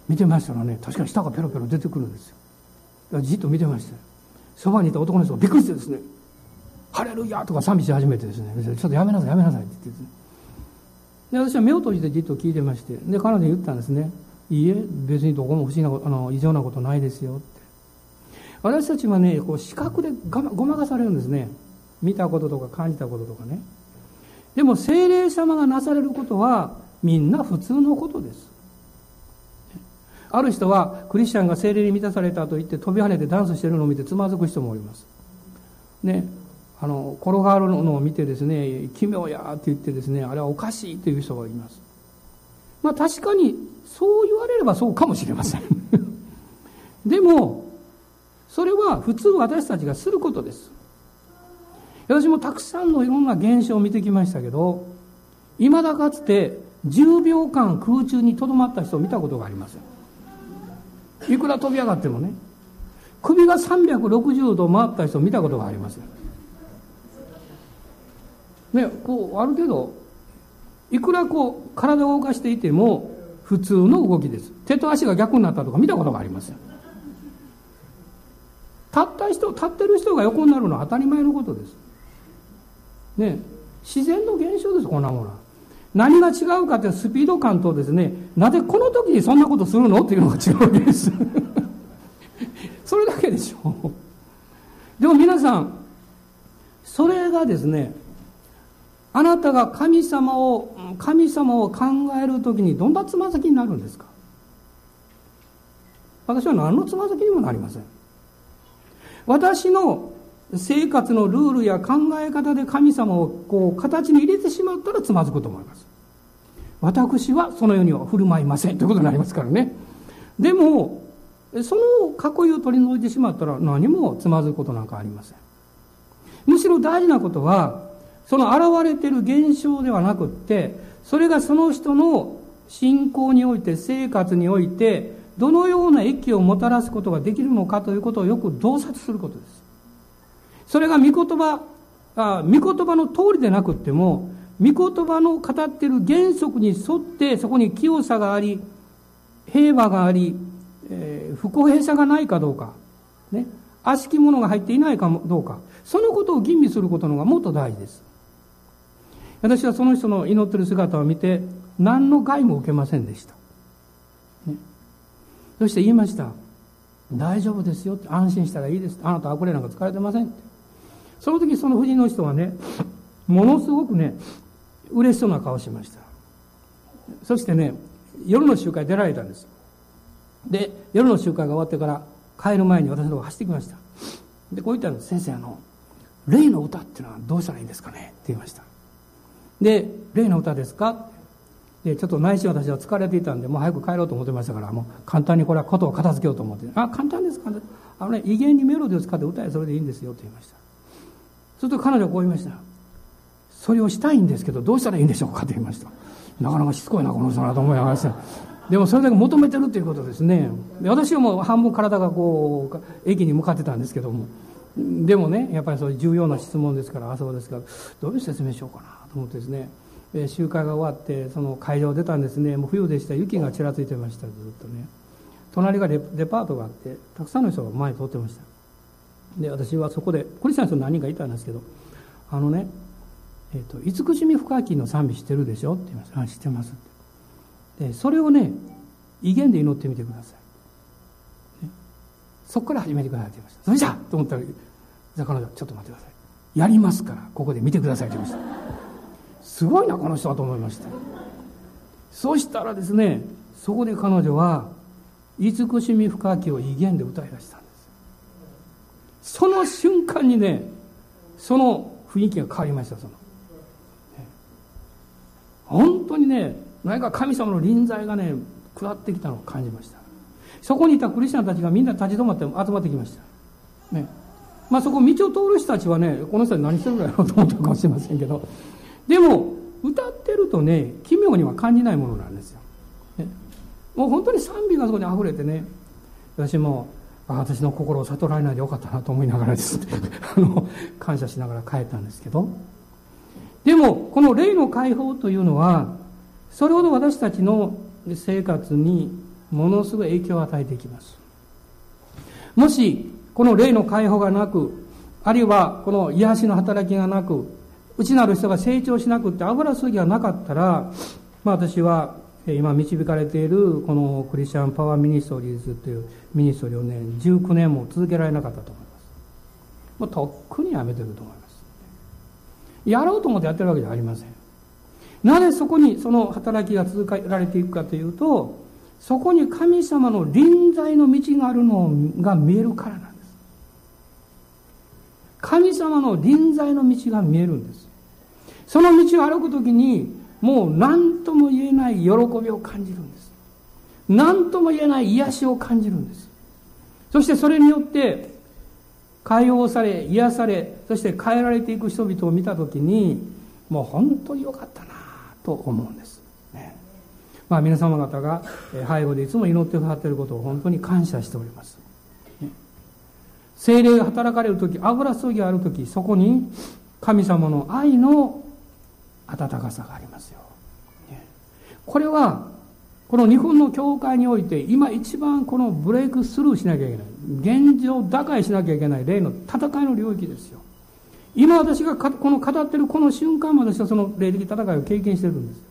見てましたらね確かに舌がペロペロ出てくるんですよ。じっと見てましたそばにいた男の人がびっくりしてですね「ハレルヤ!」とか賛美し始めてですね「ちょっとやめなさいやめなさい」って言って。で私は目を閉じてじっと聞いてましてで彼女に言ったんですね「いいえ別にどこも不思議なあの異常なことないですよ」私たちはねこう視覚でごまかされるんですね。見たこととか感じたこととかね。でも精霊様がなされることはみんな普通のことです。ある人はクリスチャンが精霊に満たされたと言って飛び跳ねてダンスしてるのを見てつまずく人もおります。ね。あの転がるのを見てですね奇妙やって言ってですねあれはおかしいという人がいます。まあ確かにそう言われればそうかもしれません。でもそれは普通私たちがすることです。私もたくさんのいろんな現象を見てきましたけどいまだかつて10秒間空中にとどまった人を見たことがありませんいくら飛び上がってもね。首が360度回った人を見たことがありませんねこうある程度いくらこう体を動かしていても普通の動きです。手と足が逆になったとか見たことがありません立った人立ってる人が横になるのは当たり前のことですね自然の現象ですこんなものは何が違うかっていうのはスピード感とですね、なぜこの時にそんなことするのっていうのが違うわけです。それだけでしょう。でも皆さん、それがですね、あなたが神様を、神様を考える時にどんなつま先になるんですか私は何のつま先にもなりません。私の生活のルールや考え方で神様をこう形に入れてしまったらつまずくと思います。私はそのようには振る舞いませんということになりますからね。でも、その囲いを取り除いてしまったら何もつまずくことなんかありません。むしろ大事なことは、その現れている現象ではなくって、それがその人の信仰において、生活において、どのような益をもたらすことができるのかということをよく洞察することです。それが御言葉、あ御言葉の通りでなくっても、御言葉の語っている原則に沿ってそこに清さがあり、平和があり、えー、不公平さがないかどうか、ね、悪しきものが入っていないかどうか、そのことを吟味することのがもっと大事です。私はその人の祈ってる姿を見て、何の害も受けませんでした。そして言いました。大丈夫ですよって。安心したらいいです。あなた悪霊なんか疲れてませんって。その時その夫人の人はね、ものすごくね、嬉しそうな顔しました。そしてね夜の集会出られたんです。で夜の集会が終わってから帰る前に私のとこ走ってきました。でこう言ったんです先生あの例の歌っていうのはどうしたらいいんですかね？って言いました。で例の歌ですか？でちょっと内心私は疲れていたんでもう早く帰ろうと思ってましたからもう簡単にこれはことを片付けようと思ってあ簡単ですかねあのね威厳にメロディーを使って歌えそれでいいんですよと言いましたすると彼女はこう言いましたそれをしたいんですけど、どうしたらいいんでしょうかと言いました。なかなかしつこいな、この人なと思いながらで。もそれだけ求めてるということですね。私はもう半分体がこう、駅に向かってたんですけども。でもね、やっぱりそういう重要な質問ですから、あそうですから、どういう説明しようかなと思ってですね。集会が終わって、その会場を出たんですね。もう冬でした。雪がちらついてました、ずっとね。隣がデパートがあって、たくさんの人が前に通ってました。で、私はそこで、クリスチャンの人何人かいたんですけど、あのね、えーと、慈しみ深きの賛美してるでしょって言います。あ、知ってますで、それをね、威厳で祈ってみてください。ね、そこから始めてくださいって言いました。それじゃと思ったら、じゃあ彼女、ちょっと待ってください。やりますから、ここで見てくださいって言いました。すごいな、この人はと思いました。そしたらですね、そこで彼女は、慈しみ深きを威厳で歌い出したんです。その瞬間にね、その雰囲気が変わりました、その。本当にね、何か神様の臨在がね、下ってきたのを感じました。そこにいたクリスチャンたちがみんな立ち止まって集まってきました。ね。まあそこ道を通る人たちはね、この人は何してるんだろうと思ったかもしれませんけど、でも、歌ってるとね、奇妙には感じないものなんですよ。ね、もう本当に賛美がそこに溢れてね、私も、私の心を悟られないでよかったなと思いながらです、あの、感謝しながら帰ったんですけど、でも、この霊の解放というのは、それほど私たちの生活にものすごい影響を与えていきます。もしこの霊の解放がなくあるいはこの癒しの働きがなく内なる人が成長しなくって油すぎがなかったら、まあ、私は今導かれているこのクリスチャンパワーミニストリーズというミニストリーをね19年も続けられなかったと思います。もうとっくにやめてると思います。やろうと思ってやってるわけじゃありません。なぜそこにその働きが続けられていくかというとそこに神様の臨在の道があるのが見えるからなんです。神様の臨在の道が見えるんです。その道を歩くときにもう何とも言えない喜びを感じるんです。何とも言えない癒しを感じるんです。そしてそれによって解放され癒されそして変えられていく人々を見たときにもう本当によかったなと思うんです、ね。まあ、皆様方が背後でいつも祈ってくださっていることを本当に感謝しております、精霊が働かれる時油注ぎがある時そこに神様の愛の温かさがありますよ。これは、この日本の教会において、今一番このブレイクスルーしなきゃいけない。現状打開しなきゃいけない例の戦いの領域ですよ。今私がこの語ってるこの瞬間まではその霊的戦いを経験してるんですよ。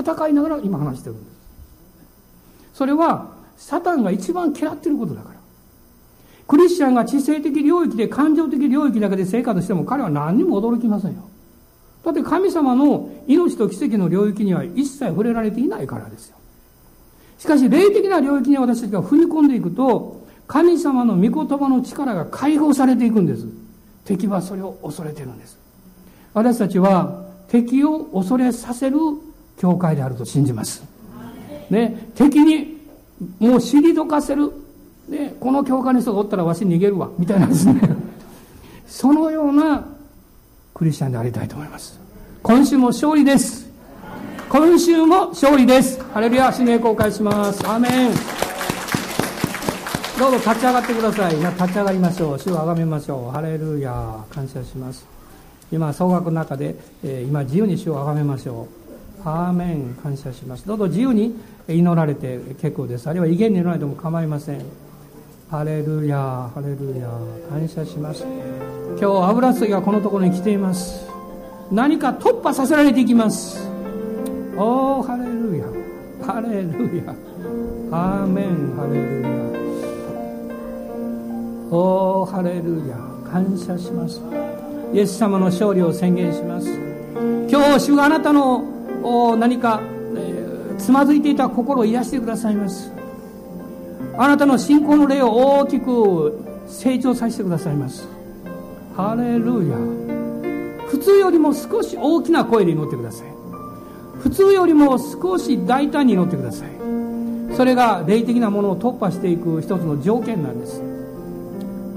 戦いながら今話してるんです。それは、サタンが一番嫌ってることだから。クリスチャンが知性的領域で感情的領域だけで生活しても彼は何にも驚きませんよ。だって神様の命と奇跡の領域には一切触れられていないからですよ。しかし、霊的な領域に私たちが踏み込んでいくと、神様の御言葉の力が解放されていくんです。敵はそれを恐れてるんです。私たちは敵を恐れさせる教会であると信じます。ね、敵にもう退かせる。ね、この教会の人がおったらわし逃げるわ。みたいなですね。そのようなクリスチャンでありたいと思います。今週も勝利です。今週も勝利です。ハレルヤ指名公開します。アーメン。どうぞ立ち上がってください。立ち上がりましょう。主をあがめましょう。ハレルヤ感謝します。今総額の中で、え、今自由に主をあがめましょう。アーメン感謝します。どうぞ自由に祈られて結構です。あるいは威厳に祈られても構いません。ハレルヤハレルヤ感謝します。今日油継ぎがこのところに来ています。何か突破させられていきます。おおハレルヤハレルヤアーメン。ハレルヤおおハレルヤ感謝します。イエス様の勝利を宣言します。今日主があなたの何か、えー、つまずいていた心を癒してくださいます。あなたの信仰の霊を大きく成長させてくださいます。ハレルヤ。普通よりも少し大きな声で祈ってください。普通よりも少し大胆に祈ってください。それが霊的なものを突破していく一つの条件なんです。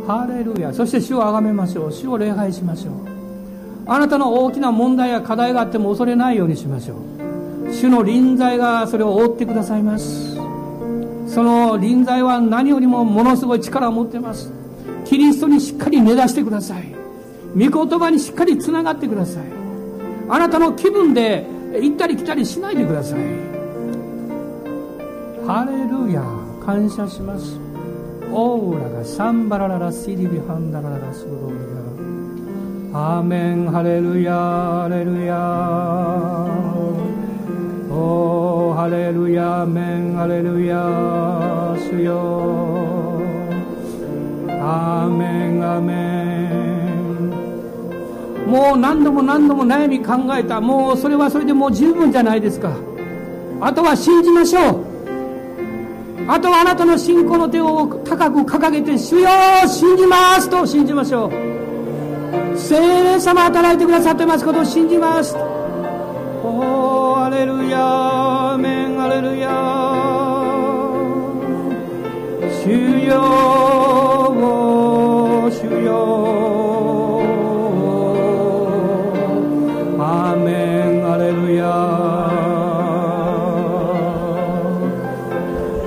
ハレルヤ。そして主を崇めましょう。主を礼拝しましょう。あなたの大きな問題や課題があっても恐れないようにしましょう。主の臨在がそれを覆ってくださいます。その臨在は何よりもものすごい力を持っています。キリストにしっかり根ざしてください。御言葉にしっかりつながってください。あなたの気分で行ったり来たりしないでください。ハレルヤ感謝します。オーラがサンバラララシリビハンダララスロリアアーメンハレルヤハレルヤ。おハレルヤメンハレルヤ主よアーメンアメンもう何度も何度も悩み考えた。もうそれはそれでもう十分じゃないですか。あとは信じましょう。あとはあなたの信仰の手を高く掲げて主よ信じますと信じましょう。聖霊様働いてくださってますことを信じます。おーアレルヤアメンアレルヤ主よ主よアメンアレルヤ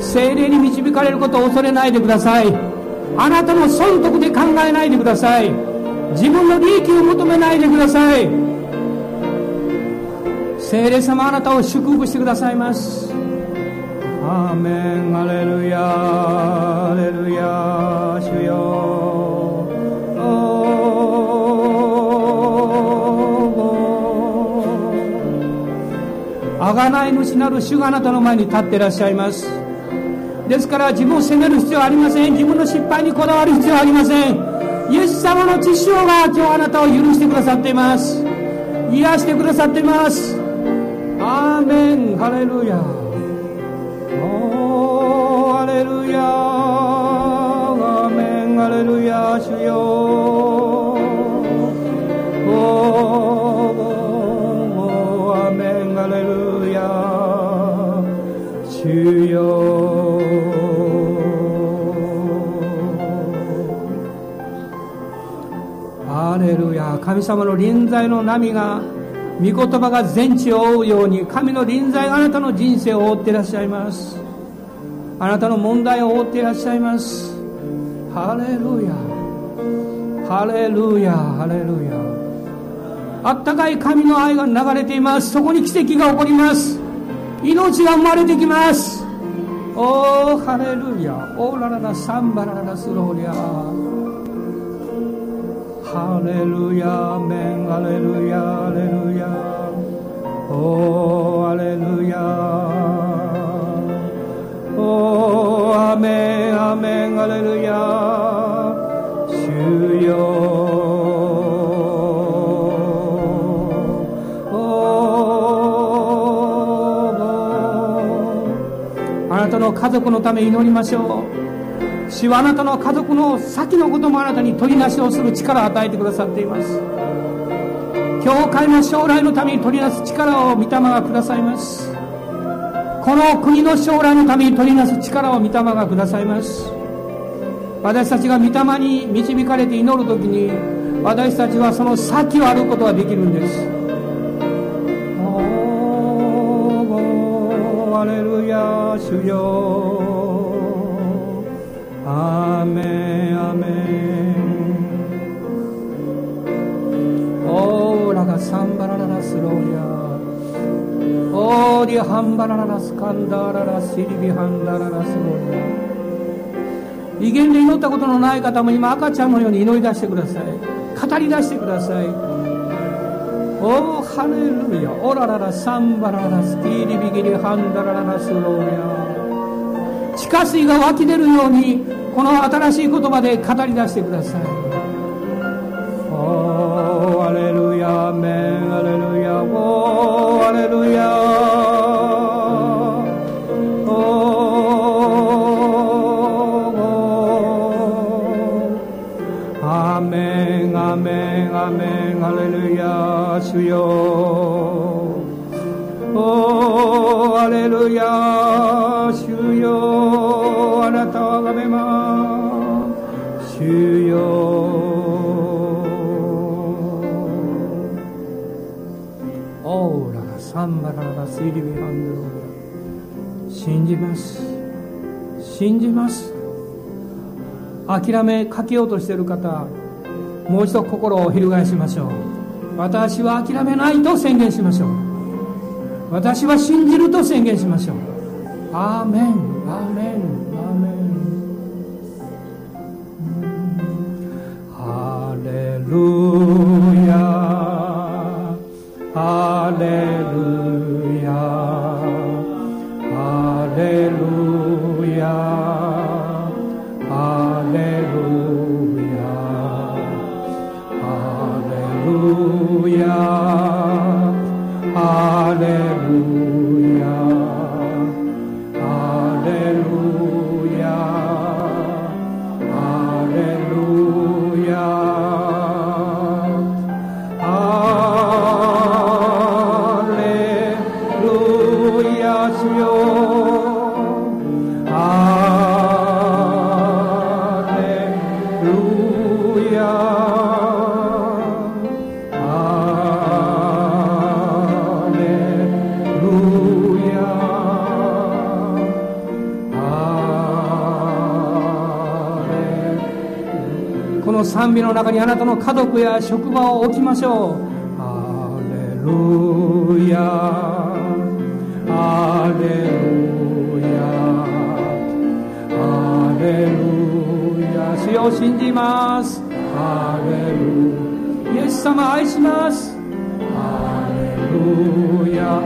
精霊に導かれることを恐れないでください。あなたの損得で考えないでください。自分の利益を求めないでください。聖霊様あなたを祝福してくださいます。アーメン。アレルヤアレルヤ主よ。あがない主なる主があなたの前に立っていらっしゃいます。ですから自分を責める必要はありません。自分の失敗にこだわる必要はありません。イエス様の血潮が今日あなたを許してくださっています。癒してくださっていますハレルヤおーハレルヤアーメンハレルヤ主よおーアーメンハレルヤ主よハレルヤ神様の臨在の波が御言葉が全地を覆うように神の臨在あなたの人生を覆っていらっしゃいます。あなたの問題を覆っていらっしゃいます。ハレルヤ。ハレルヤ。ハレルヤ。あったかい神の愛が流れています。そこに奇跡が起こります。命が生まれてきます。おーハレルヤ。オーラララサンバラララスローリア。ハレルヤアメンハレルヤハレルヤおーハレルヤおーアメンアメンハレルヤ主よあなたの家族のため祈りましょう主はあなたの家族の先のこともあなたに取りなしをする力を与えてくださっています。教会の将来のために取りなす力を御霊がくださいます。この国の将来のために取りなす力を御霊がくださいます。私たちが御霊に導かれて祈る時に私たちはその先を歩くことができるんです。おーハレルヤ主よハンバラララスカンダーララシリビハンダララスローヤ威厳で祈ったことのない方も今赤ちゃんのように祈り出してください。語り出してください。おーハレルヤ。オラララサンバララスティーリビギリハンダラララスローヤ地下水が湧き出るようにこの新しい言葉で語り出してください。よあなたをあがめます。主よ。オーララサンバララスイリビハンドロー信じます。信じます。諦めかけようとしている方もう一度心を翻しましょう。私は諦めないと宣言しましょう。私は信じると宣言しましょう。アーメン。アーメン。who や職場を置きましょう。ハレルヤ。ハレルヤ。レルヤ。主を信じます。ハレルイエス様愛します。ハレルヤ。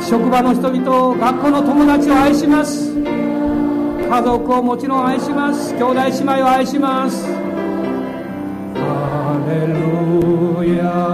職場の人々学校の友達を愛します。家族をもちろん愛します。兄弟姉妹を愛します。ハ